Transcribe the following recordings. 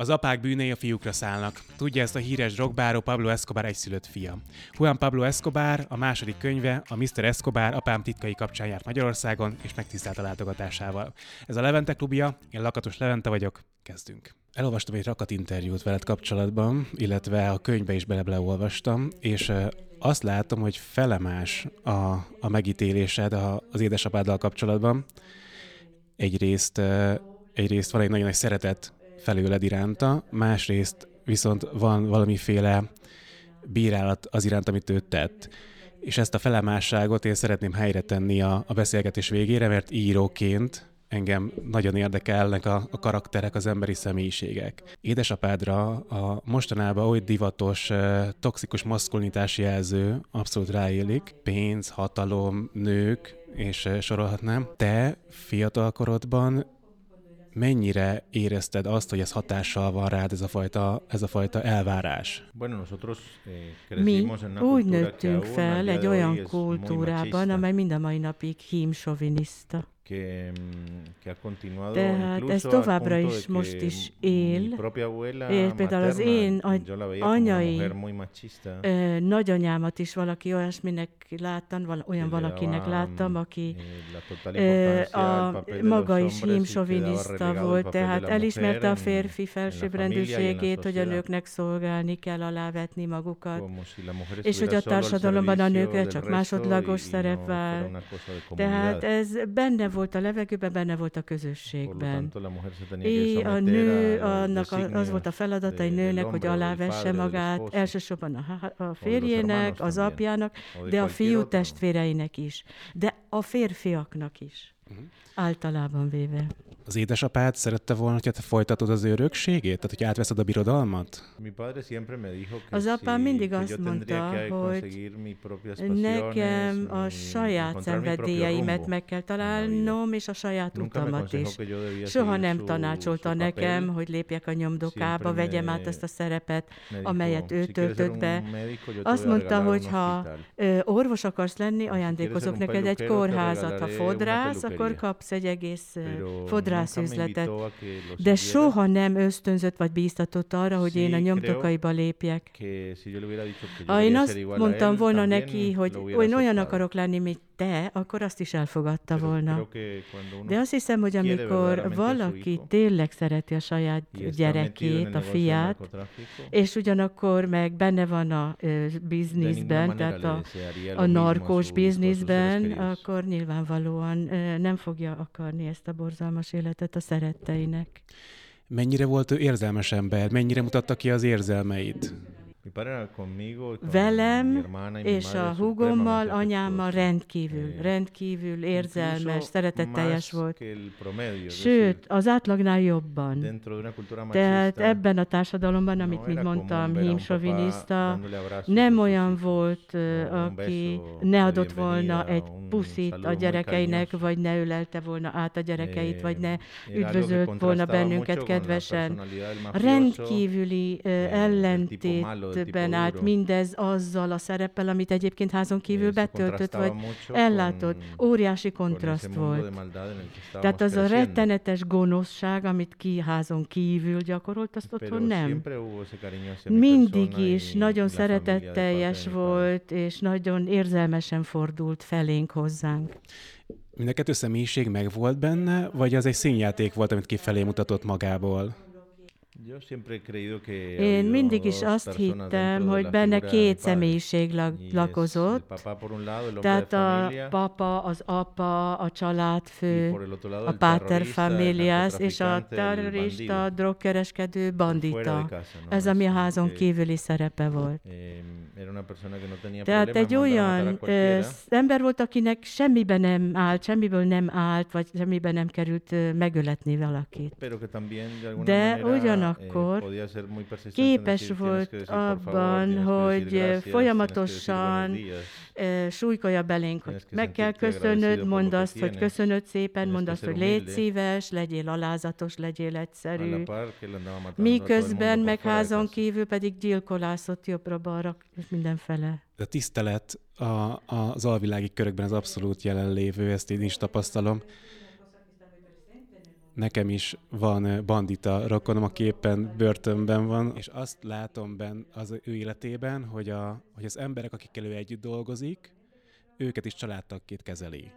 Az apák bűnei a fiúkra szállnak. Tudja ezt a híres drogbáró Pablo Escobar egyszülött fia. Juan Pablo Escobar a második könyve, a Mr. Escobar apám titkai kapcsán járt Magyarországon, és megtisztelt a látogatásával. Ez a Levente klubja, én Lakatos Levente vagyok, kezdünk. Elolvastam egy rakat interjút veled kapcsolatban, illetve a könyvbe is beleolvastam, és azt látom, hogy felemás a, a megítélésed az édesapáddal kapcsolatban. Egyrészt, egyrészt van egy nagyon nagy szeretet felőled iránta, másrészt viszont van valamiféle bírálat az iránt, amit ő tett. És ezt a felemásságot én szeretném helyre tenni a, a beszélgetés végére, mert íróként engem nagyon érdekelnek a, a karakterek, az emberi személyiségek. Édesapádra a mostanában oly divatos, toxikus maszkulinitás jelző abszolút ráélik. Pénz, hatalom, nők, és sorolhatnám. Te fiatalkorodban mennyire érezted azt, hogy ez hatással van rád, ez a fajta, ez a fajta elvárás? Eh, Mi úgy nőttünk fel egy olyan kultúrában, amely mind a mai napig hímsoviniszta que, que ha continuado Tehát ez továbbra is most is él, és például az én anyai nagyanyámat is valaki olyasminek láttam, olyan valakinek láttam, aki a maga is hímsoviniszta volt, tehát elismerte a férfi felsőbbrendűségét, hogy a nőknek szolgálni kell, alávetni magukat, és hogy a társadalomban a nőkre csak másodlagos szerep vár. Tehát ez benne volt a levegőben, benne volt a közösségben. És a nő, annak az volt a feladata egy nőnek, hogy alávesse magát, elsősorban a, a férjének, az apjának, de a fiú testvéreinek is, de a férfiaknak is, uh-huh. Általában véve az édesapád szerette volna, hogy te folytatod az örökségét? Tehát, hogy átveszed a birodalmat? Az apám mindig azt mondta, hogy nekem a saját szenvedélyeimet meg kell találnom, és a saját utamat is. Soha nem tanácsolta nekem, hogy lépjek a nyomdokába, vegyem át azt a szerepet, amelyet ő töltött be. Azt mondta, hogy ha orvos akarsz lenni, ajándékozok neked egy kórházat. Ha fodrász, akkor kapsz egy egész fodrász fodrászüzletet, de soha nem ösztönzött vagy bíztatott arra, hogy én a nyomtokaiba lépjek. Ha én azt mondtam volna neki, hogy én olyan akarok lenni, mint te, akkor azt is elfogadta volna. De azt hiszem, hogy amikor valaki tényleg szereti a saját gyerekét, a fiát, és ugyanakkor meg benne van a bizniszben, tehát a, a narkós bizniszben, akkor nyilvánvalóan nem fogja akarni ezt a borzalmas életet a szeretteinek. Mennyire volt ő érzelmes ember? Mennyire mutatta ki az érzelmeit? Velem és a húgommal, anyámmal rendkívül, eh, rendkívül érzelmes, szeretetteljes volt. Sőt, az átlagnál jobban. Tehát ebben a társadalomban, amit, mint mondtam, hímsoviniszta, nem olyan volt, aki ne adott volna egy puszit a gyerekeinek, vagy ne ölelte volna át a gyerekeit, vagy ne üdvözölt volna bennünket kedvesen. Rendkívüli ellentét többen állt mindez azzal a szereppel, amit egyébként házon kívül betöltött, vagy ellátott. Óriási kontraszt volt. Tehát az a rettenetes gonoszság, amit ki házon kívül gyakorolt, azt otthon nem. Mindig is nagyon szeretetteljes volt, és nagyon érzelmesen fordult felénk hozzánk. Mind a kettő személyiség meg volt benne, vagy az egy színjáték volt, amit kifelé mutatott magából? Én mindig is azt hittem, hogy benne két személyiség lakozott. Tehát a papa, az apa, a családfő, a pater familias, és a terrorista, drogkereskedő bandita. Ez a mi házon kívüli szerepe volt. Tehát egy olyan ember volt, akinek semmiben nem állt, semmiből nem állt, vagy semmiben nem került megöletni valakit. De ugyan ugyanakkor eh, képes volt abban, hogy folyamatosan eh, súlykolja belénk, hogy meg kell köszönöd, mondd azt, hogy köszönöd szépen, mondd azt, hogy légy szíves, legyél alázatos, legyél egyszerű. Miközben meg házon kívül pedig gyilkolászott jobbra-balra, és mindenfele. A tisztelet a, az alvilági körökben az abszolút jelenlévő, ezt én is tapasztalom nekem is van bandita rokonom, aki éppen börtönben van, és azt látom benne az ő életében, hogy, a, hogy az emberek, akikkel ő együtt dolgozik, őket is családtagként kezeli.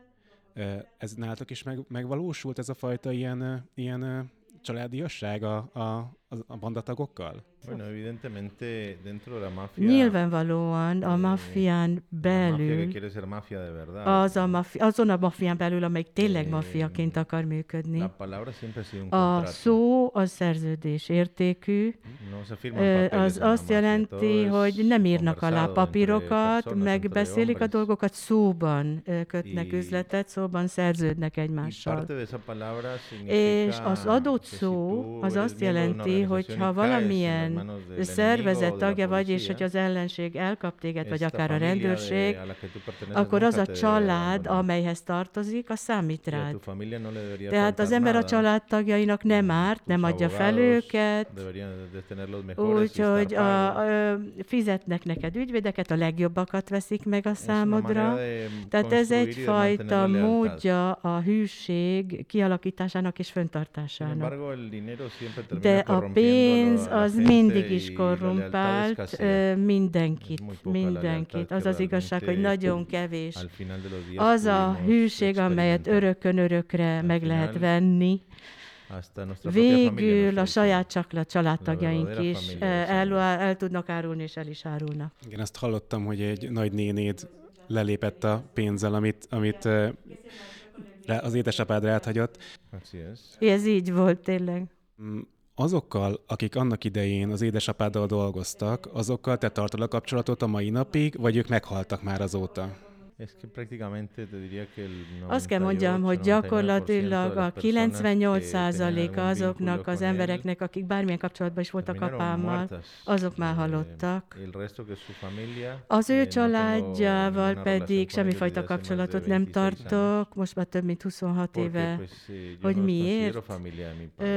Ez nálatok is meg, megvalósult ez a fajta ilyen, ilyen családiasság a, a, a bandatagokkal? Bueno, evidentemente dentro de la mafia, Nyilvánvalóan a maffián belül, mafia mafia de verdad, az a mafia, azon a maffián belül, amelyik tényleg eh, maffiaként akar működni. La palabra siempre ha sido un a szó a szerződés értékű, no az azt jelenti, hogy nem írnak alá papírokat, megbeszélik a dolgokat, szóban kötnek üzletet, szóban szerződnek egymással. És az adott szó az azt jelenti, hogy ha valamilyen ilyen szervezet tagja vagy, és hogy az ellenség elkap téged, vagy akár a rendőrség, akkor az a család, amelyhez tartozik, az számít rád. Tehát az ember a családtagjainak nem árt, nem adja fel őket, úgyhogy a, a, fizetnek neked ügyvédeket, a legjobbakat veszik meg a számodra. Tehát ez egyfajta módja a hűség kialakításának és föntartásának. De a pénz az mind mindig is korrumpált mindenkit, mindenkit. Az az igazság, hogy nagyon kevés. Az a hűség, amelyet örökön örökre meg lehet venni, Végül a saját csak a családtagjaink is el, el tudnak árulni, és el is árulnak. Igen, azt hallottam, hogy egy nagy nénéd lelépett a pénzzel, amit, amit az édesapád áthagyott. Ez így volt tényleg. Azokkal, akik annak idején az édesapáddal dolgoztak, azokkal te tartod a kapcsolatot a mai napig, vagy ők meghaltak már azóta? Azt kell mondjam, hogy gyakorlatilag a 98%-a azoknak az embereknek, akik bármilyen kapcsolatban is voltak apámmal, azok már halottak. Az ő családjával pedig semmifajta kapcsolatot nem tartok, most már több mint 26 éve. Hogy miért?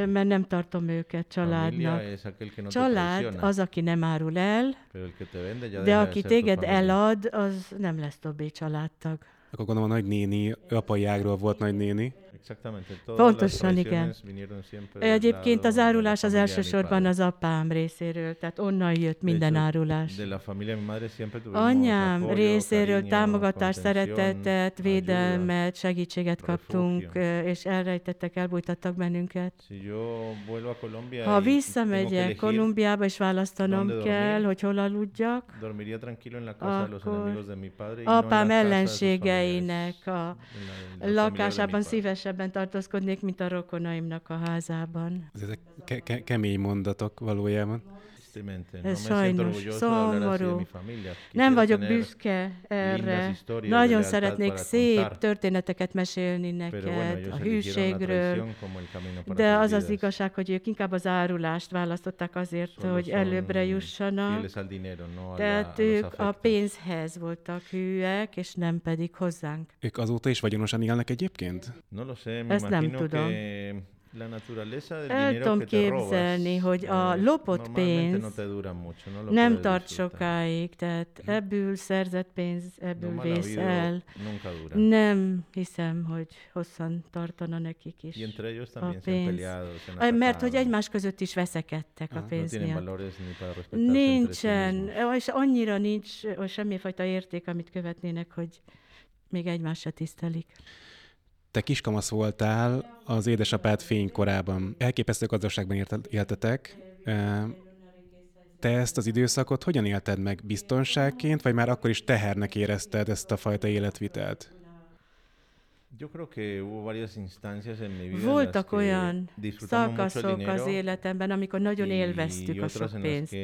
Mert nem tartom őket családnak. Család az, aki nem árul el, de aki téged elad, az nem lesz többé család családtag. Akkor gondolom a nagynéni, apai ágról volt nagynéni. Pontosan, igen. Egyébként az árulás az elsősorban az apám részéről, tehát onnan jött minden árulás. Anyám részéről támogatást, szeretetet, védelmet, segítséget kaptunk, és elrejtettek, elbújtattak bennünket. Ha visszamegyek Kolumbiába, és választanom kell, hogy hol aludjak, akkor apám ellenségeinek a lakásában szívesen kevesebben tartózkodnék, mint a rokonaimnak a házában. Ezek ke- ke- kemény mondatok valójában. Ez sajnos szomorú. Nem vagyok büszke erre. Nagyon szeretnék szép történeteket mesélni neked a hűségről, de az az igazság, hogy ők inkább az árulást választották azért, hogy előbbre jussanak. Tehát ők a pénzhez voltak hűek, és nem pedig hozzánk. Ők azóta is vagyonosan élnek egyébként? Ezt nem tudom. El tudom képzelni, hogy a lopott pénz nem tart sokáig, tehát ebből szerzett pénz, ebből vész el. Nem hiszem, hogy hosszan tartana nekik is a pénz. Mert hogy egymás között is veszekedtek a ah, pénz miatt. Nincsen, és annyira nincs semmifajta érték, amit követnének, hogy még egymást se tisztelik. Te kiskamasz voltál az édesapád fénykorában. Elképesztő gazdaságban éltetek. Te ezt az időszakot hogyan élted meg? Biztonságként, vagy már akkor is tehernek érezted ezt a fajta életvitelt? Voltak olyan szakaszok az életemben, amikor nagyon élveztük a sok pénzt.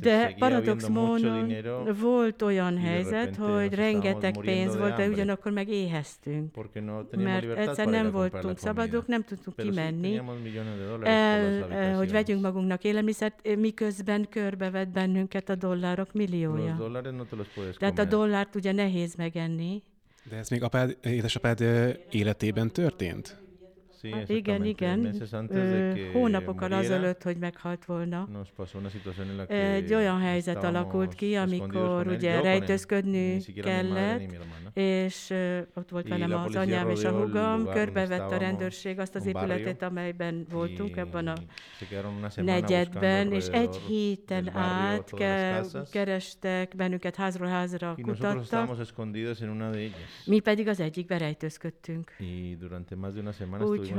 De paradox módon volt olyan helyzet, hogy rengeteg pénz volt, de ugyanakkor meg éheztünk. Mert egyszer nem voltunk szabadok, nem tudtunk kimenni, el, eh, hogy vegyünk magunknak élelmiszert, miközben körbevett bennünket a dollárok milliója. Tehát a dollárt ugye nehéz megenni. De ez még apád, édesapád életében történt? Sí, ah, igen, igen. Ö, hónapokkal azelőtt, hogy meghalt volna. Egy olyan helyzet alakult ki, amikor ugye rejtőzködni kellett, és ott volt velem az anyám és a hugam, körbevett a rendőrség azt az épületet, amelyben voltunk, ebben a negyedben, és egy héten át kerestek bennünket házról házra kutattak. Mi pedig az egyikbe rejtőzködtünk. Úgyhogy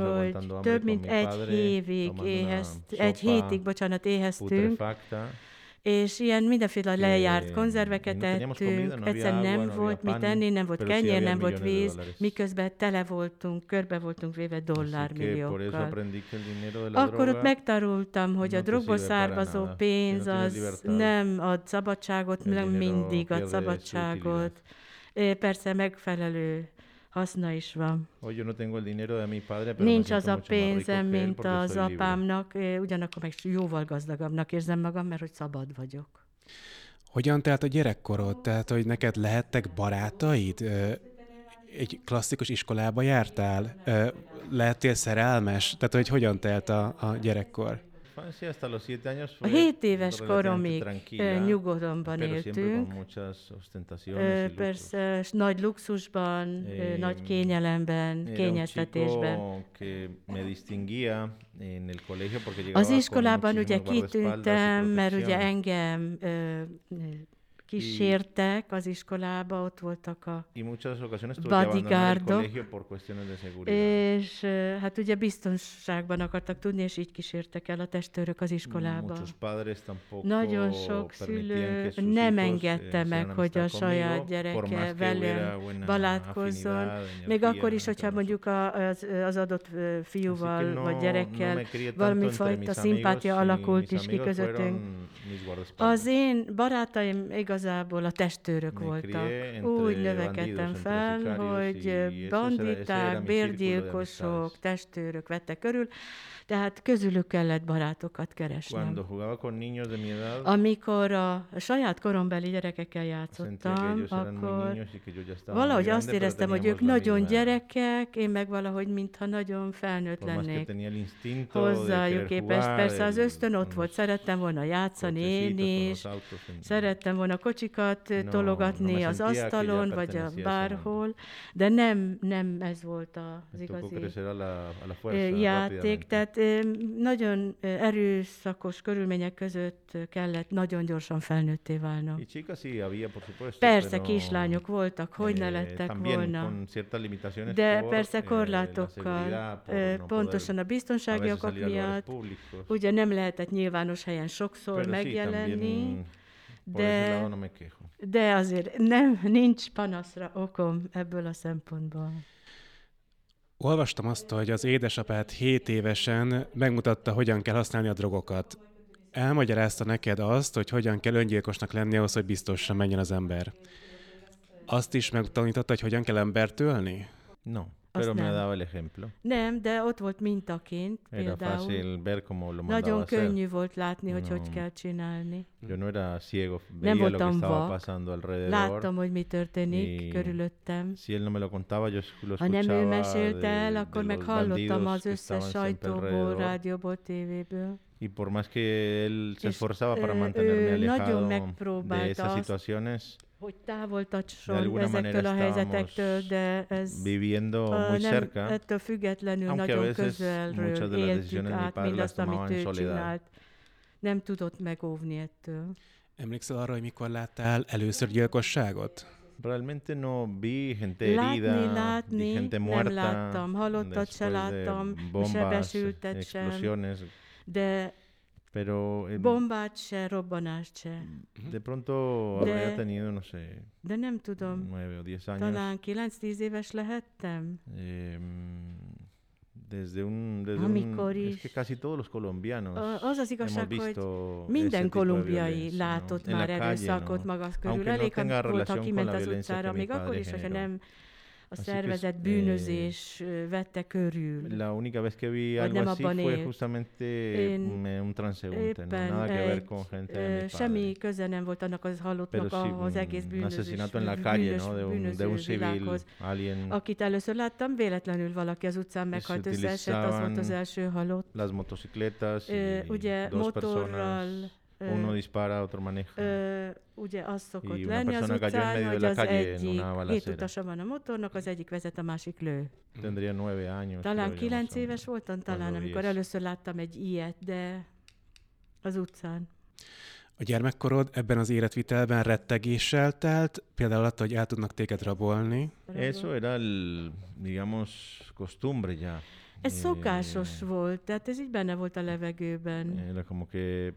több mint egy évig éhezt, egy hétig, bocsánat, éheztünk, és ilyen mindenféle lejárt konzerveket ettünk, egyszerűen nem volt mit enni, nem volt kenyér, nem volt víz, miközben tele voltunk, körbe voltunk véve dollármilliókkal. Akkor ott megtanultam, hogy a drogból származó pénz az nem ad szabadságot, nem mindig ad szabadságot. Persze megfelelő haszna is van. Nincs az a pénzem, mint az apámnak, ugyanakkor meg jóval gazdagabbnak érzem magam, mert hogy szabad vagyok. Hogyan telt a gyerekkorod? Tehát, hogy neked lehettek barátaid? Egy klasszikus iskolába jártál? Lehettél szerelmes? Tehát, hogy hogyan telt a, a gyerekkor? A 7 éves koromig nyugodonban éltünk, persze nagy luxusban, nagy kényelemben, kényeztetésben. Az iskolában ugye kitűntem, mert ugye engem kísértek az iskolába, ott voltak a bodyguardok, és hát ugye biztonságban akartak tudni, és így kísértek el a testőrök az iskolába. Nagyon sok szülő nem engedte meg, hogy a saját gyereke velem balátkozzon, még akkor is, hogyha mondjuk az, az adott fiúval vagy gyerekkel valami fajta szimpátia alakult is ki közöttünk. Az én barátaim igazából a testőrök voltak. Úgy növekedtem fel, hogy banditák, bérgyilkosok, testőrök vettek körül, tehát közülük kellett barátokat keresnem. Amikor a saját korombeli gyerekekkel játszottam, akkor valahogy azt éreztem, hogy ők nagyon gyerekek, én meg valahogy mintha nagyon felnőtt lennék hozzájuk képest. Persze az ösztön ott volt, szerettem volna játszani én is, szerettem volna kocsikat tologatni az asztalon, vagy a bárhol, de nem, nem ez volt az igazi játék. Tehát nagyon erőszakos körülmények között kellett nagyon gyorsan felnőtté válnom. Persze kislányok voltak, hogy ne eh, lettek volna. De persze korlátokkal, pontosan a biztonsági okok miatt, ugye nem lehetett nyilvános helyen sokszor megjelenni, de, de azért nem, nincs panaszra okom ebből a szempontból. Olvastam azt, hogy az édesapád 7 évesen megmutatta, hogyan kell használni a drogokat. Elmagyarázta neked azt, hogy hogyan kell öngyilkosnak lenni ahhoz, hogy biztosan menjen az ember. Azt is megtanította, hogy hogyan kell embert ölni? No. Pero me daba el ejemplo. Nem, de ott volt mintaként era például. Fácil ver cómo lo Nagyon könnyű volt látni, hogy no. hogy kell csinálni. Yo no era ciego, veía Nem voltam lo que estaba pasando alrededor. Láttam, hogy mi történik körülöttem. Si él no me lo contaba, yo lo. Ha nem ő mesélte el, akkor meg hallottam az összes sajtóból, rádióból, tévéből. Y por más que él se esforzaba para mantenerme alejado de esas situaciones, hogy távol tartson ezektől a helyzetektől, de ez viviendo muy nem, cerca, ettől függetlenül nagyon közelről éltük át mindazt, amit ő csinált. Nem tudott megóvni ettől. Emlékszel arra, hogy mikor láttál először gyilkosságot? Realmente no vi gente herida, látni, látni, gente muerta, nem láttam, halottat se láttam, bombas, sebesültet sem, de Pero el, Bombát se, robbanást se. De pronto de, habría tenido, no sé, de nem tudom, 9 o 10 años. Talán 9-10 éves lehettem. Eh, desde un, desde Amikor un, is. Es que casi todos los colombianos az az igazság, hogy minden kolumbiai látott no? már erőszakot no? maga körül. Elég, no volt, ha kiment az utcára, még akkor is, hogyha nem a szervezett bűnözés vette körül. La única vez que vi algo así fue justamente un transeúnte, no nada que ver con gente de mi Semmi köze nem volt annak az halottnak az egész bűnözés, asesinato en la calle, no? de un, de un civil, alguien. Akit először láttam, véletlenül valaki az utcán meghalt, összeesett, az volt az első halott. Las motocicletas, ugye motorral, Uno dispara, otro maneja. Ö, ugye az szokott lenni az utcán, hogy az egyik, két utasa van a motornak, az egyik vezet, a másik lő. Tendría nueve años. Talán kilenc éves voltam, talán, amikor először láttam egy ilyet, de az utcán. A gyermekkorod ebben az életvitelben rettegéssel telt, például attól, hogy el tudnak téged rabolni. Eso era el, digamos, costumbre ya. Ez szokásos volt, tehát ez így benne volt a levegőben. Era como que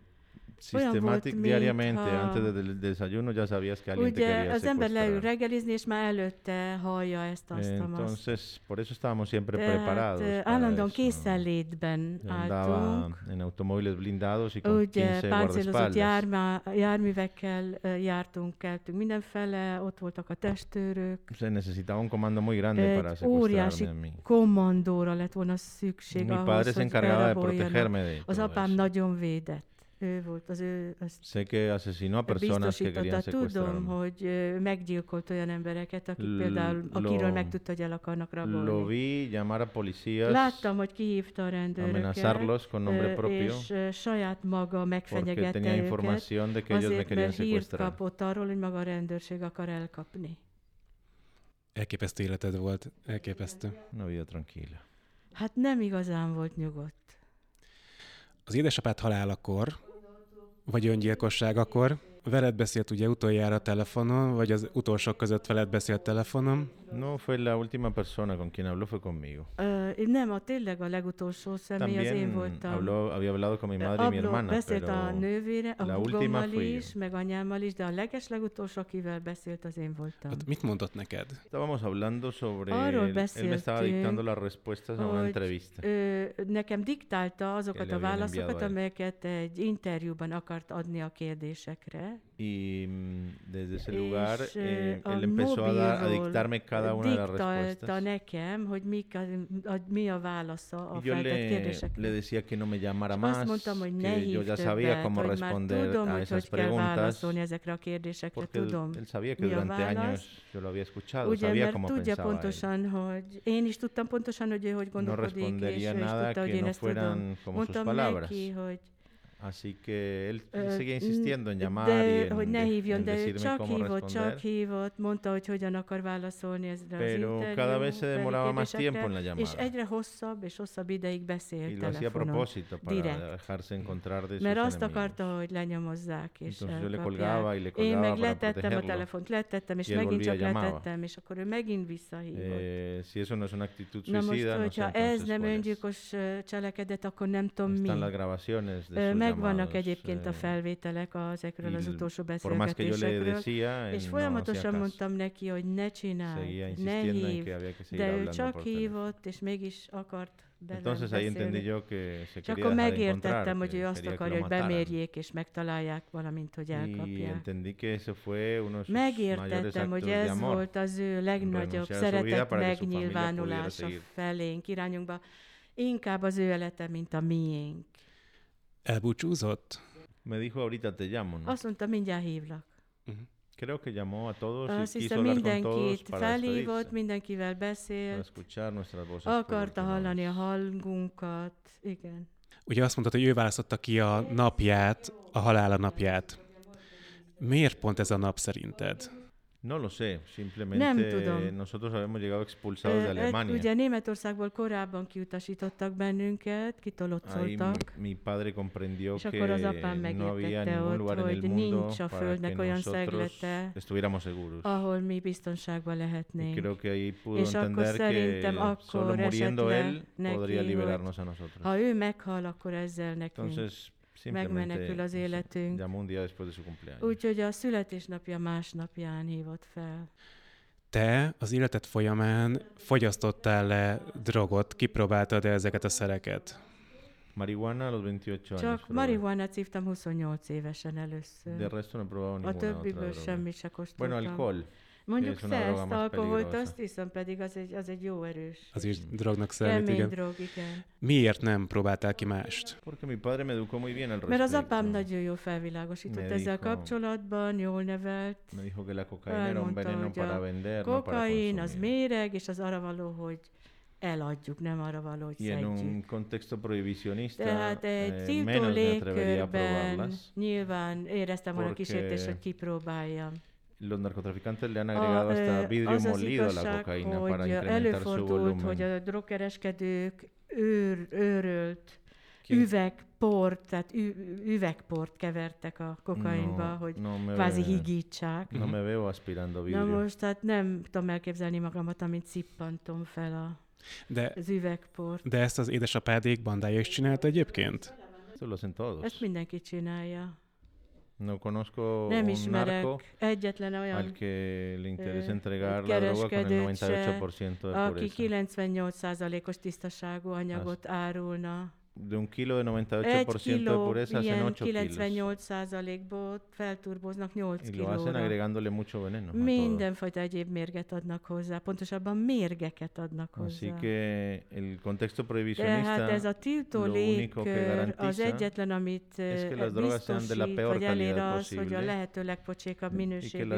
Sistemátic, diariamente, antes del desayuno ya sabías que alguien Ugye, te quería az ember leül reggelizni, és már előtte hallja ezt, azt, Entonces, por eso estábamos siempre Tehát, preparados. állandóan készenlétben álltunk. En automóviles blindados y con Ugye, páncélozott jármá, járművekkel jártunk, keltünk mindenfele, ott voltak a testőrök. Se necesitaba un comando muy grande para secuestrarme a mí. kommandóra lett volna szükség Mi ahhoz, padre se encargaba de protegerme de Az apám nagyon védett ő volt az ő... Azt sé que asesinó a personas que querían Tudom, hogy meggyilkolt olyan embereket, akik például, akiről megtudta, hogy el akarnak rabolni. Lo vi llamar a policías, Láttam, hogy kihívta a rendőröket, con nombre propio, és saját maga megfenyegette őket, información de que ellos me querían hírt kapott arról, hogy maga a rendőrség akar elkapni. Elképesztő életed volt, elképesztő. Una vida tranquila. Hát nem igazán volt nyugodt. Az édesapád halálakor vagy öngyilkosság akkor. Veled beszélt ugye utoljára telefonon, vagy az utolsók között veled beszélt telefonon? No, fue la última persona con quien habló fue conmigo. Uh, nem, a tényleg a legutolsó személy az én voltam. Habló, había hablado con mi madre y mi hermana, beszélt pero a nővére, a húgommal is, meg anyámmal is, de a leges legutolsó, akivel beszélt, az én voltam. Hát mit mondott neked? Estábamos hablando sobre... Arról él me estaba dictando las respuestas a una entrevista. Ö, nekem diktálta azokat a válaszokat, amelyeket egy interjúban akart adni a kérdésekre. Y mm, desde ese lugar eh, él empezó a, dar, a dictarme cada una de las respuestas. nekem, hogy mi a, mi a válasza a feltett kérdésekre. le decía que no me llamara más, mondtam, hogy ne que yo ya sabía cómo responder tudom, a esas hogy preguntas. ezekre a kérdésekre, tudom. Él sabía que durante años yo lo había escuchado, Ugye, sabía cómo tudja pensaba pontosan, él. hogy én is tudtam pontosan, hogy ő hogy gondolkodik, no és ő is tudta, hogy én ezt tudom. Mondtam neki, hogy Así que él uh, seguía insistiendo en llamar de, y en, hogy ne hívjon, de ő csak hívott, csak hívott, mondta, hogy hogyan akar válaszolni ezre Pero az cada vez se demoraba más tiempo en la llamada. És egyre hosszabb és hosszabb ideig beszélt y lo hacía a propósito para direkt. dejarse encontrar de Mert azt akarta, hogy lenyomozzák és Entonces yo le colgaba y le colgaba Én meg letettem a telefont, letettem, és megint csak letettem, és akkor ő megint visszahívott. Eh, si eso no es una actitud suicida, Na most, hogyha ez nem öngyilkos cselekedet, akkor nem tudom mi. Están las grabaciones de Megvannak egyébként a felvételek ezekről az utolsó beszélgetésekről, és folyamatosan mondtam neki, hogy ne csinálj, ne hív, de ő csak hívott, és mégis akart Entonces ahí entendí yo que se és akkor megértettem, hogy ő azt akarja, hogy bemérjék és megtalálják, valamint, hogy elkapják. Megértettem, hogy ez volt az ő legnagyobb szeretet megnyilvánulása felénk irányunkba, inkább az ő élete, mint a miénk. Elbúcsúzott? Me dijo ahorita te llamo, ¿no? Azt mondta, mindjárt hívlak. Uh-huh. Creo que llamó a todos Azt y quiso hablar con todos para felhívott, mindenkivel beszélt, akarta hallani a hangunkat, igen. Ugye azt mondtad, hogy ő választotta ki a napját, a halála napját. Miért pont ez a nap szerinted? No lo sé, simplemente nosotros habíamos llegado expulsados de Alemania. Ugye Németországból korábban kiutasítottak bennünket, kitolocsoltak. Mi padre comprendió és akkor az apám megértette ott, hogy nincs a földnek olyan szeglete, ahol mi biztonságban lehetnénk. Creo que ahí pudo és akkor szerintem akkor esetleg neki, hogy ha ő meghal, akkor ezzel nekünk. Entonces, megmenekül az életünk. Úgyhogy a születésnapja másnapján hívott fel. Te az életed folyamán fogyasztottál le drogot, kipróbáltad-e ezeket a szereket? Marihuana a los 28 años. Csak marihuana szívtam 28 évesen először. De resto no A többiből semmit se kóstoltam. Bueno, alcohol. Mondjuk szeszt, alkoholt, azt hiszem pedig az egy, az egy jó erős. Az is drognak számít, igen. drog, igen. Miért nem próbáltál ki mást? Mert az apám nagyon jó felvilágosított ezzel kapcsolatban, jól nevelt. Veneno para vender, kokain az méreg, és az arra való, hogy eladjuk, nem arra való, hogy y en un contexto prohibicionista Tehát egy eh, tiltó légkörben nyilván éreztem volna kísértés, hogy kipróbáljam. Los narcotraficantes le han agregado a, hasta vidrio az molido a la cocaína para incrementar su volumen. hogy a drogkereskedők őr, őrölt üvegport, tehát ü, üvegport kevertek a kokainba, no, hogy no kvázi higítsák. No me veo aspirando vidrio. Na most, tehát nem tudom elképzelni magamat, amint szippantom fel a de, az üvegport. De ezt az édesapádék bandája is csinálta egyébként? Ezt mindenki csinálja. No conozco nem ismerek un narco egyetlen olyan al que le interesa entregar la droga con el 98% de aki 98%-os tisztaságú anyagot árulna de un kilo de 98% de pureza hacen 8 98%-ból felturboznak 8 y lo hacen agregándole mucho veneno. Mindenfajta egyéb mérget adnak hozzá, pontosabban mérgeket adnak hozzá. Así que el contexto prohibicionista Tehát ez a tiltó légkör az egyetlen, amit biztosít, vagy elér az, hogy a lehető legpocsékabb minőségű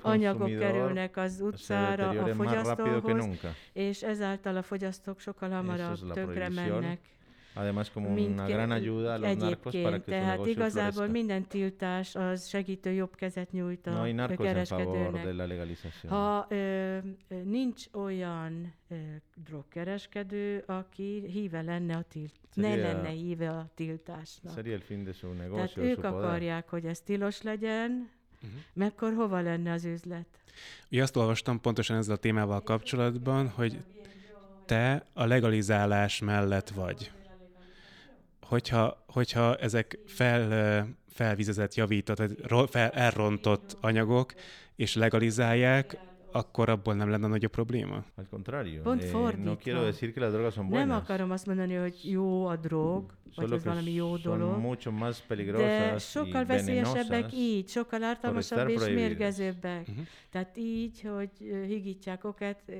anyagok kerülnek az utcára a fogyasztóhoz, és ezáltal a fogyasztók sokkal hamarabb tönkre mennek. Además, como una gran ayuda a los narcos para que tehát su igazából florezca. minden tiltás az segítő jobb kezet nyújt a no favor de la legalización. Ha ö, nincs olyan ö, drogkereskedő, aki híve lenne a tilt, sería, ne lenne híve a tiltásnak. Sería el fin de su negocio, tehát ők su akarják, poder. hogy ez tilos legyen, uh-huh. mekkor hova lenne az üzlet? Ugye azt olvastam pontosan ezzel a témával kapcsolatban, hogy te a legalizálás mellett vagy hogyha, hogyha ezek fel, felvizezett, javított, fel, elrontott anyagok, és legalizálják, akkor abból nem lenne nagyobb probléma? Al contrario. Pont eh, fordítva. No quiero decir que las drogas son buenas. Nem akarom azt mondani, hogy jó a drog, vagy ez valami jó dolog. Mucho más peligrosas de sokkal veszélyesebbek így, sokkal ártalmasabb és mérgezőbbek. Uh-huh. Tehát így, hogy higítják oket,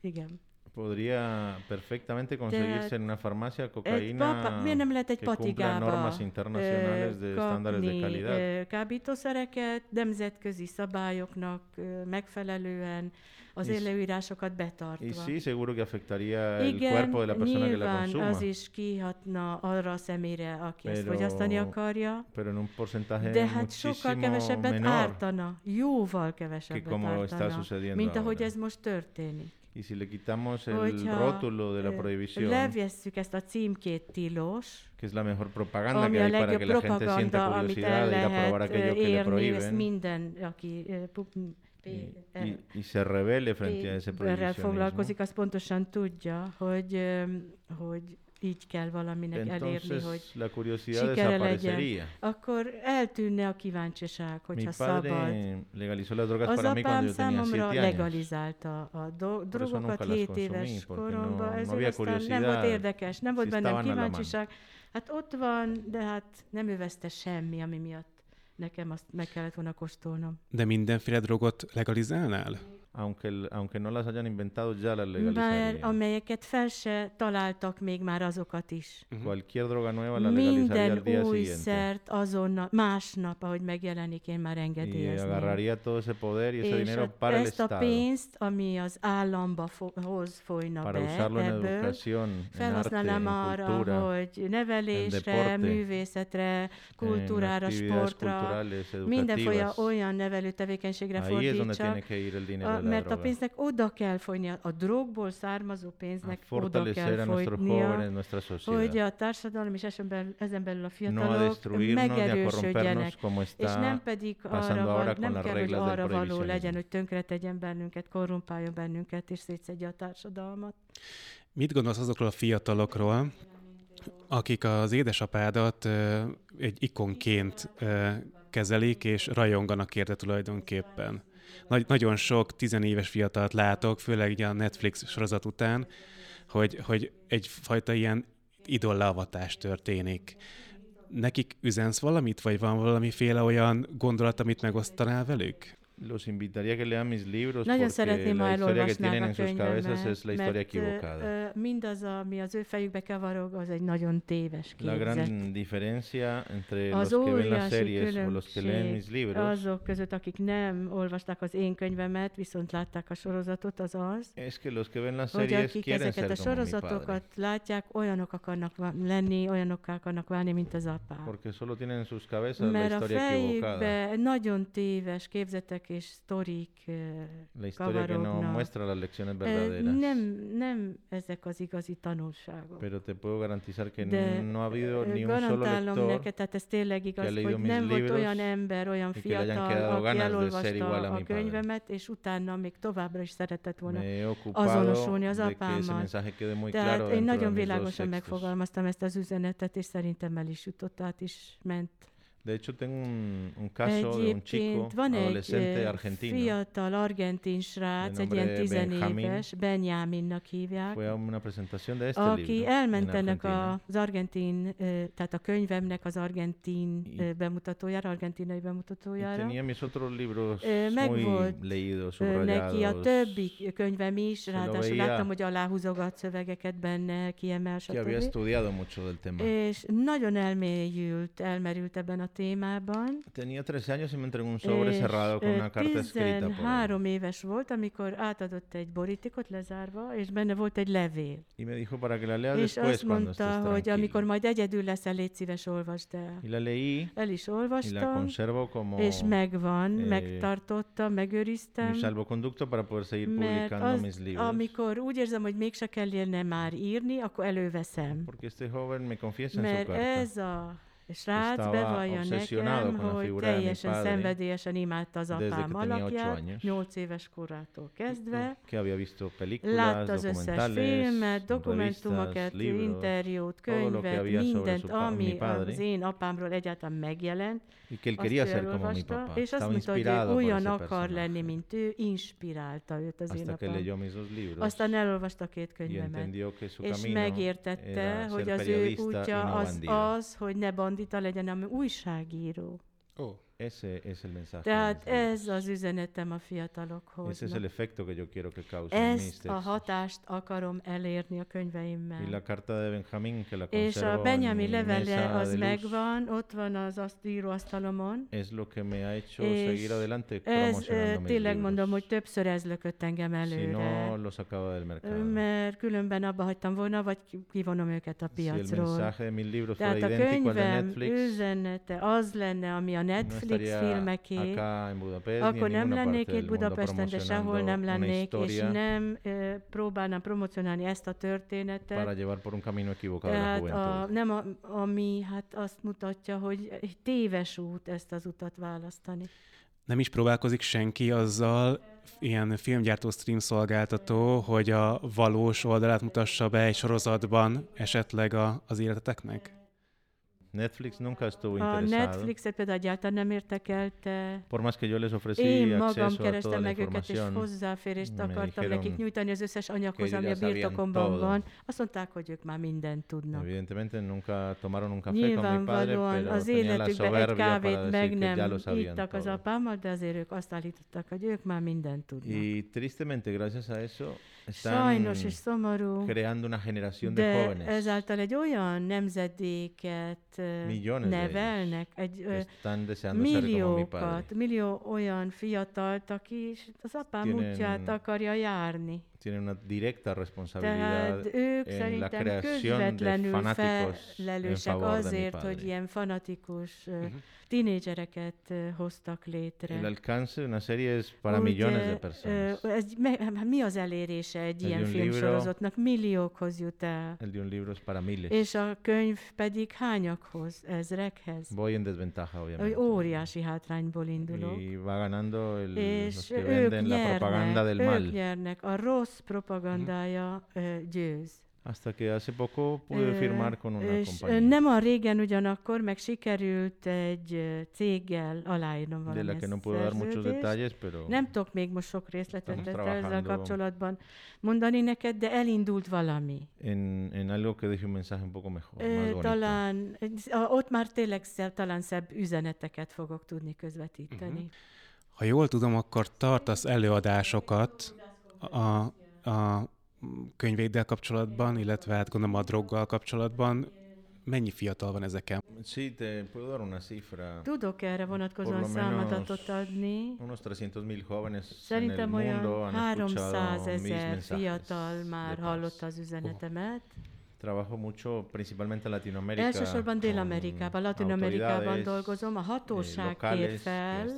igen. Podría perfectamente conseguirse en una farmacia cocaína egy que cumpla normas internacionales de estándares de calidad. kábítószereket nemzetközi szabályoknak megfelelően az előírásokat betartva. Y sí, seguro que afectaría Igen, el cuerpo de la persona que la consuma. az is kihatna arra a személyre, aki pero, ezt fogyasztani akarja. Pero en un porcentaje de hát sokkal kevesebbet menor ártana, jóval kevesebbet ártana, mint ahogy ez most történik. Y si le quitamos el Hogyha rótulo de la prohibición, címkét tilos, que es la mejor propaganda que hay para que la gente sienta curiosidad ir a probar aquello que le prohíben. Minden, aki, y, y, y se revele frente a ese prohibicionismo. foglalkozik, az pontosan tudja, hogy, hogy így kell valaminek Entonces, elérni, hogy sikere legyen. Akkor eltűnne a kíváncsiság, hogyha Mi szabad. az tenía siete legalizálta a do- drogokat 7 éves koromban, no, ezért no aztán nem volt érdekes, nem volt bennem kíváncsiság. Hát ott van, de hát nem övezte semmi, ami miatt nekem azt meg kellett volna kóstolnom. De mindenféle drogot legalizálnál? Aunque, aunque no las hayan inventado, ya las legalizarían. Bár amelyeket fel se találtak még már azokat is. Uh-huh. Cualquier droga nueva la legalizaría al día új siguiente. szert azonnal, másnap, ahogy megjelenik, én már engedélyezném. Y agarraría todo ese poder y ese dinero para el Estado. ezt a pénzt, ami az államba fo- hoz folyna para be, usarlo en ebből, educación, felhasználnám en arra, cultura, hogy nevelésre, deporte, művészetre, kultúrára, sportra, mindenfajta olyan nevelő tevékenységre fordítsak, mert a pénznek oda kell folynia, a drogból származó pénznek oda kell folynia, hogy a társadalom és ezen belül a fiatalok no megerősödjenek, és nem pedig arra, van, nem kell, hogy arra való legyen, hogy tönkre tegyen bennünket, korrumpáljon bennünket, és szétszedje a társadalmat. Mit gondolsz azokról a fiatalokról, akik az édesapádat egy ikonként kezelik, és rajonganak érte tulajdonképpen? Nagy, nagyon sok tizenéves fiatalt látok, főleg ugye a Netflix sorozat után, hogy, hogy egyfajta ilyen idolleavatás történik. Nekik üzensz valamit, vagy van valamiféle olyan gondolat, amit megosztanál velük? Los invitaría a que lean mis libros Nagyon porque la historia que tienen en sus cabezas es la historia equivocada. mindaz, ami az ő fejükbe kevarog, az egy nagyon téves képzet. La gran diferencia entre az los que ven las series o los que leen mis libros azok között, akik nem olvasták az én könyvemet, viszont látták a sorozatot, az az, es que los que ven las series akik ezeket a sorozatokat látják, olyanok akarnak lenni, olyanok akarnak válni, mint az apám. Porque solo tienen en sus cabezas Mert la historia a fejükbe nagyon téves képzetek és sztorik La historia que no muestra las lecciones verdaderas. Nem, nem ezek az igazi tanulságok. Pero te puedo garantizar que De no ha habido ni un solo lector neked, tehát ez tényleg igaz, hogy nem volt olyan ember, olyan fiatal, aki elolvasta a könyvemet, és utána még továbbra is szeretett volna azonosulni az apámmal. Tehát én nagyon világosan megfogalmaztam ezt az üzenetet, és szerintem el is jutott, át is ment De hecho, tengo un, un caso de un chico adolescente argentino. fiatal argentin srác, egy ilyen tizenéves, Benjaminnak hívják, Fue a una presentación de este aki libro elment ennek az argentin, tehát a könyvemnek az argentin bemutatójára, argentinai bemutatójára. Tenía mis otros libros muy volt leídos, neki a többi könyvem is, ráadásul láttam, hogy aláhúzogat szövegeket benne, kiemel, stb. És nagyon elmélyült, elmerült ebben a témában. Tenía 13 años y me entregó un sobre cerrado con una carta escrita. 13 éves volt, amikor átadott egy borítékot lezárva, és benne volt egy levél. Y me dijo para que la lea és después azt mondta, hogy amikor majd egyedül leszel, légy szíves, olvasd el. Y la leí, el is olvastam, y la conservo como, és megvan, eh, megtartottam, megőriztem. Mi salvoconducto para poder seguir publicando az, mis libros. amikor úgy érzem, hogy mégse kellene már írni, akkor előveszem. Porque este joven me confiesa en su carta. ez a srác bevallja nekem, hogy teljesen szenvedélyesen imádta az apám alakját, 8 éves korától kezdve. Látta az összes filmet, dokumentumokat, interjút, könyvet, mindent, ami az én apámról egyáltalán megjelent. Azt elolvasta, és azt mondta, hogy ő olyan akar lenni, mint ő, inspirálta őt az én apám. Aztán elolvasta két könyvemet, és megértette, hogy az ő útja az az, hogy ne bandit fordítva legyen, ami újságíró. Oh. Ese es el mensaje. Tehát ez az üzenetem a fiatalokhoz. Ese es el efecto que yo quiero que cause Ezt a hatást akarom elérni a könyveimmel. Y la carta de Benjamín, que la És a Benjamin levele az megvan, ott van az azt íróasztalomon. Es lo que me ha hecho seguir adelante ez tényleg mondom, hogy többször ez lökött engem előre. Si no, lo sacaba del mercado. Mert különben abba hagytam volna, vagy kivonom őket a piacról. Si el mensaje de mis libros Tehát a könyvem üzenete az lenne, ami a Netflix Netflix filmeké, akkor nem lennék itt Budapesten, de sehol nem lennék, és nem uh, próbálnám promocionálni ezt a történetet. Para llevar por un camino equivocado Tehát a, nem a, ami hát azt mutatja, hogy egy téves út ezt az utat választani. Nem is próbálkozik senki azzal, ilyen filmgyártó stream szolgáltató, hogy a valós oldalát mutassa be egy sorozatban esetleg a, az életeteknek? Netflix nunca estuvo a interesado. Netflixet például egyáltalán nem értekelte. Por más que yo les ofrecí Én magam kerestem meg őket, és hozzáférést akartam nekik nyújtani az összes anyaghoz, ami a birtokomban van. Azt mondták, hogy ők már mindent tudnak. Evidentemente nunca tomaron un café con mi padre, pero az életükben egy kávét meg nem ittak az apámmal, de azért ők azt állítottak, hogy ők már mindent tudnak. Y tristemente, gracias a eso, Sajnos és szomorú, creando una generación de, de jóvenes. ezáltal egy olyan nemzedéket Millones nevelnek, egy milliókat, millió olyan fiatalt, aki az apám útját akarja járni. Tienen una directa responsabilidad Tehát ők en la creación de fanáticos felelősek azért, hogy ilyen fanatikus uh-huh tínédzsereket hoztak létre. El alcance de una serie es para Úgy, millones de personas. Ez, mi az elérése egy el ilyen filmsorozatnak? Milliókhoz jut el. El de un libro es para miles. És a könyv pedig hányakhoz? Ezrekhez? Voy en desventaja, obviamente. Óriási hátrányból indulok. Y va ganando el, és los que venden nyernek, la propaganda del mal. Ők nyernek, a rossz propagandája uh-huh. győz. Hasta que hace poco pude firmar con una és compañía. Nem a régen ugyanakkor meg sikerült egy céggel aláírnom valami De la que no puedo dar muchos detalles, pero nem tudok még most sok részletet ezzel kapcsolatban mondani neked, de elindult valami. En, en algo que deje un mensaje un poco mejor, más bonito. Talán, ott már tényleg szebb, talán szebb üzeneteket fogok tudni közvetíteni. Uh-huh. Ha jól tudom, akkor tartasz előadásokat a, a könyvéddel kapcsolatban, illetve hát gondolom a droggal kapcsolatban. Mennyi fiatal van ezeken? Sí, te puedo dar una cifra. Tudok erre vonatkozóan számadatot adni. Unos 300 mil jóvenes Szerintem olyan 300 ezer fiatal már hallotta az üzenetemet. Trabajo mucho principalmente en Latinoamérica. Elsősorban Dél-Amerikában, Latin-Amerikában dolgozom. A hatóság eh, fel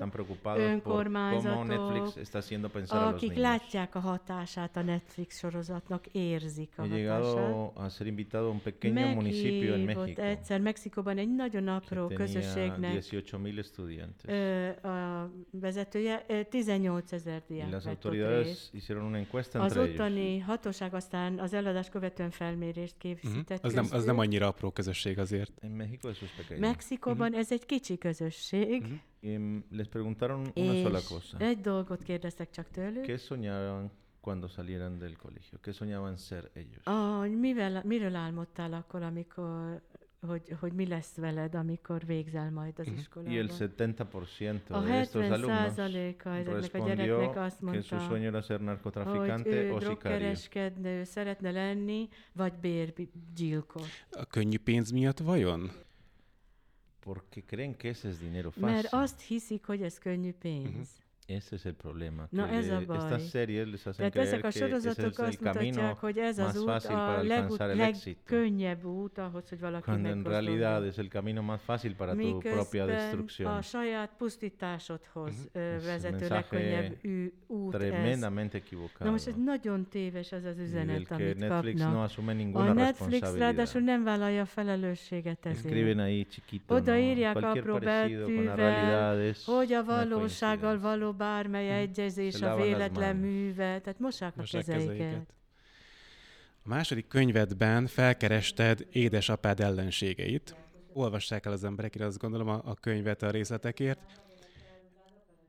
önkormányzatok, akik látják a hatását a Netflix sorozatnak, érzik a hatását. a ser invitado a un pequeño municipio en México. egyszer Mexikóban egy nagyon apró közösségnek 18 estudiantes. a vezetője 18 ezer diák las autoridades hicieron una encuesta entre Az ottani hatóság aztán az eladás követően felmérést kér készített uh-huh. az, nem, az nem annyira apró közösség azért. Mexikóban uh-huh. ez egy kicsi közösség. Uh-huh. Les preguntaron una sola cosa. egy dolgot kérdeztek csak tőlük. ¿Qué soñaban cuando salieran del colegio? ¿Qué soñaban ser ellos? Ah, mivel, miről álmodtál akkor, amikor hogy, hogy mi lesz veled, amikor végzel majd az iskolában. Y el 70% de estos alumnos respondió que su sueño era ser narcotraficante o sicario. szeretne lenni, vagy bérgyilkos. A könnyű pénz miatt vajon? Porque creen que ese es dinero fácil. Mert azt hiszik, hogy ez könnyű pénz. Uh-huh. Ese es el problema. No, ez a baj. Estas series les hacen Tehát ezek a sorozatok azt mutatják, hogy ez az út a legut, legkönnyebb út ahhoz, hogy valaki Cuando en realidad es el camino más fácil para tu propia destrucción. a saját pusztításodhoz uh-huh. vezető legkönnyebb út tremendamente ez. equivocado. Na most ez nagyon téves ez az üzenet, amit Netflix kapnak. No asume ninguna a Netflix ráadásul nem vállalja a felelősséget ezért. Escriben ahí chiquito, Odaírják no? apró betűvel, hogy a valósággal való bármely hm. egyezés a véletlen műve, tehát mossák a kezeiket. A második könyvedben felkerested édesapád ellenségeit. Olvassák el az emberek, én azt gondolom a, a könyvet a részletekért.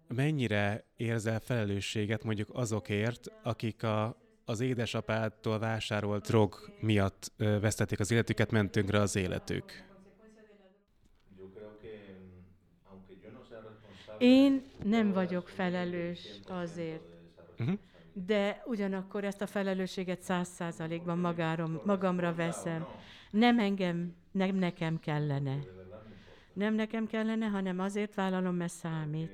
Mennyire érzel felelősséget mondjuk azokért, akik a, az édesapádtól vásárolt drog miatt ö, vesztették az életüket, mentünkre az életük? Én nem vagyok felelős azért. Uh-huh. De ugyanakkor ezt a felelősséget száz százalékban magamra veszem. Nem engem, nem nekem kellene. Nem nekem kellene, hanem azért vállalom, mert számít.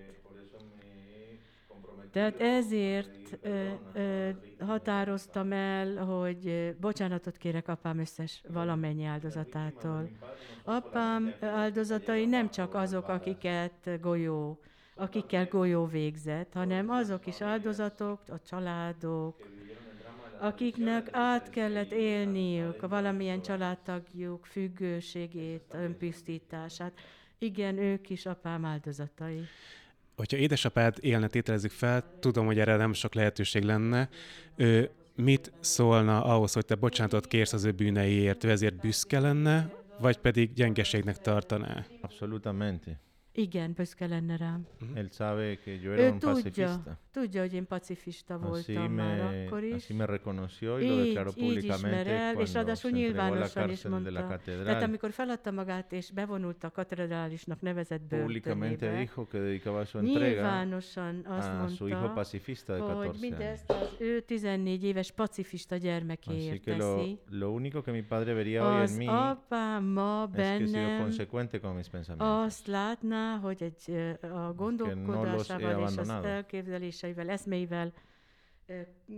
Tehát ezért ö, ö, határoztam el, hogy bocsánatot kérek apám összes valamennyi áldozatától. Apám áldozatai nem csak azok, akiket golyó akikkel golyó végzett, hanem azok is áldozatok, a családok, akiknek át kellett élniük a valamilyen családtagjuk függőségét, önpusztítását. Igen, ők is apám áldozatai. Hogyha édesapád élne, tételezzük fel, tudom, hogy erre nem sok lehetőség lenne. Ő mit szólna ahhoz, hogy te bocsánatot kérsz az ő bűneiért? Ő ezért büszke lenne, vagy pedig gyengeségnek tartaná? Absolutamente. Igen, büszke lenne rám. Él sabe que yo era ő un tudja, pacifista. tudja, hogy én pacifista voltam así me, már akkor is. Así me reconoció y lo declaró públicamente el, és ráadásul nyilvánosan is mondta. Tehát amikor feladta magát és bevonult a katedrálisnak nevezett börtönébe, dijo que dedicaba su entrega nyilvánosan azt mondta, su hijo pacifista de 14 hogy mindezt az ő 14 éves pacifista gyermekéért teszi. Lo, lo único que mi padre vería hoy en mí apám ma bennem es que sigo consecuente con mis pensamientos. azt látná, hogy egy a gondolkodásával és az elképzeléseivel, eszméivel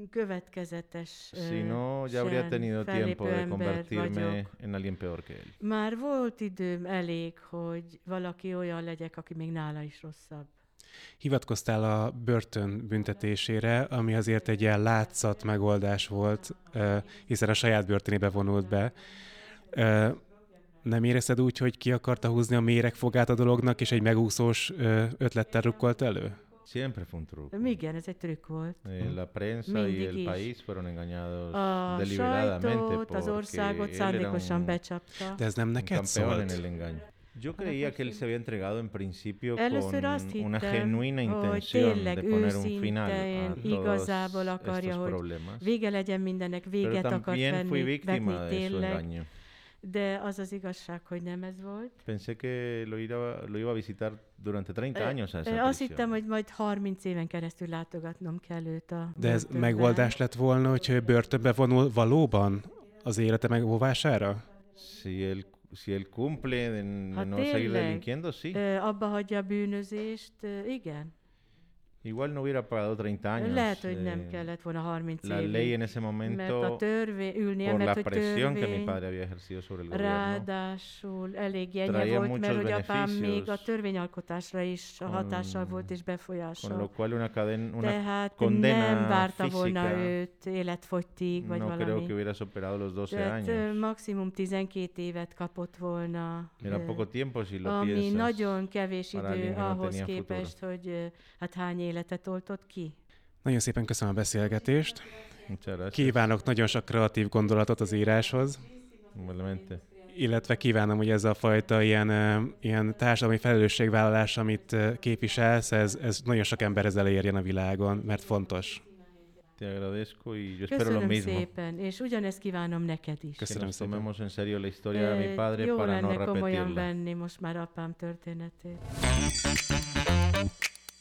következetes Si no, ya habría tenido tiempo de convertirme en alguien peor que él. Már volt időm elég, hogy valaki olyan legyek, aki még nála is rosszabb. Hivatkoztál a börtön büntetésére, ami azért egy ilyen látszat megoldás volt, hiszen a saját börtönébe vonult be nem érezted úgy, hogy ki akarta húzni a méregfogát a dolognak, és egy megúszós ötlettel rukkolt elő? Siempre fue un truco. Igen, ez egy trükk volt. Eh, la prensa Mindig y el is. país fueron engañados a deliberadamente sajtót, az országot szándékosan becsapta. De ez nem neked szólt? Yo creía que él se había entregado en principio con una genuina intención de poner un final a todos estos problemas. Vége legyen mindennek, véget akart venni, vetni tényleg. De az az igazság, hogy nem ez volt. Pensé que lo iba, lo iba a visitar durante 30 años a esa Azt hittem, hogy majd 30 éven keresztül látogatnom kell őt a De ez börtönben. megoldás lett volna, hogyha ő börtönbe vonul valóban az élete megóvására? Si el si él cumple en ha no seguir delinquiendo, sí. abba hagyja a bűnözést, igen. Igual no hubiera pagado 30 años. Lehet, hogy nem eh, kellett volna 30 La évig, ley en ese momento, mert a törvény, ülnie, por mert la presión törvény, que mi padre había ejercido sobre el gobierno, ráadásul elég jegye volt, mert hogy apám még a törvényalkotásra is con, hatással volt és befolyással. Con lo cual una cadena, una Tehát condena nem várta volna őt életfogytig, vagy no valami. creo que hubiera superado los 12 Tehát años. maximum 12 évet kapott volna. Era poco tiempo, si lo ami piensas, nagyon kevés idő ahhoz képest, hogy hát hány életet oltott ki. Nagyon szépen köszönöm a beszélgetést. Kívánok nagyon sok kreatív gondolatot az íráshoz. Illetve kívánom, hogy ez a fajta ilyen, ilyen társadalmi felelősségvállalás, amit képviselsz, ez, ez nagyon sok emberhez elérjen a világon, mert fontos. Te agradezco y yo espero Köszönöm lo mismo. szépen, és ugyanezt kívánom neked is. Köszönöm que nos tomemos en serio la historia de mi padre Jó para no repetirla. komolyan venni most már apám történetét.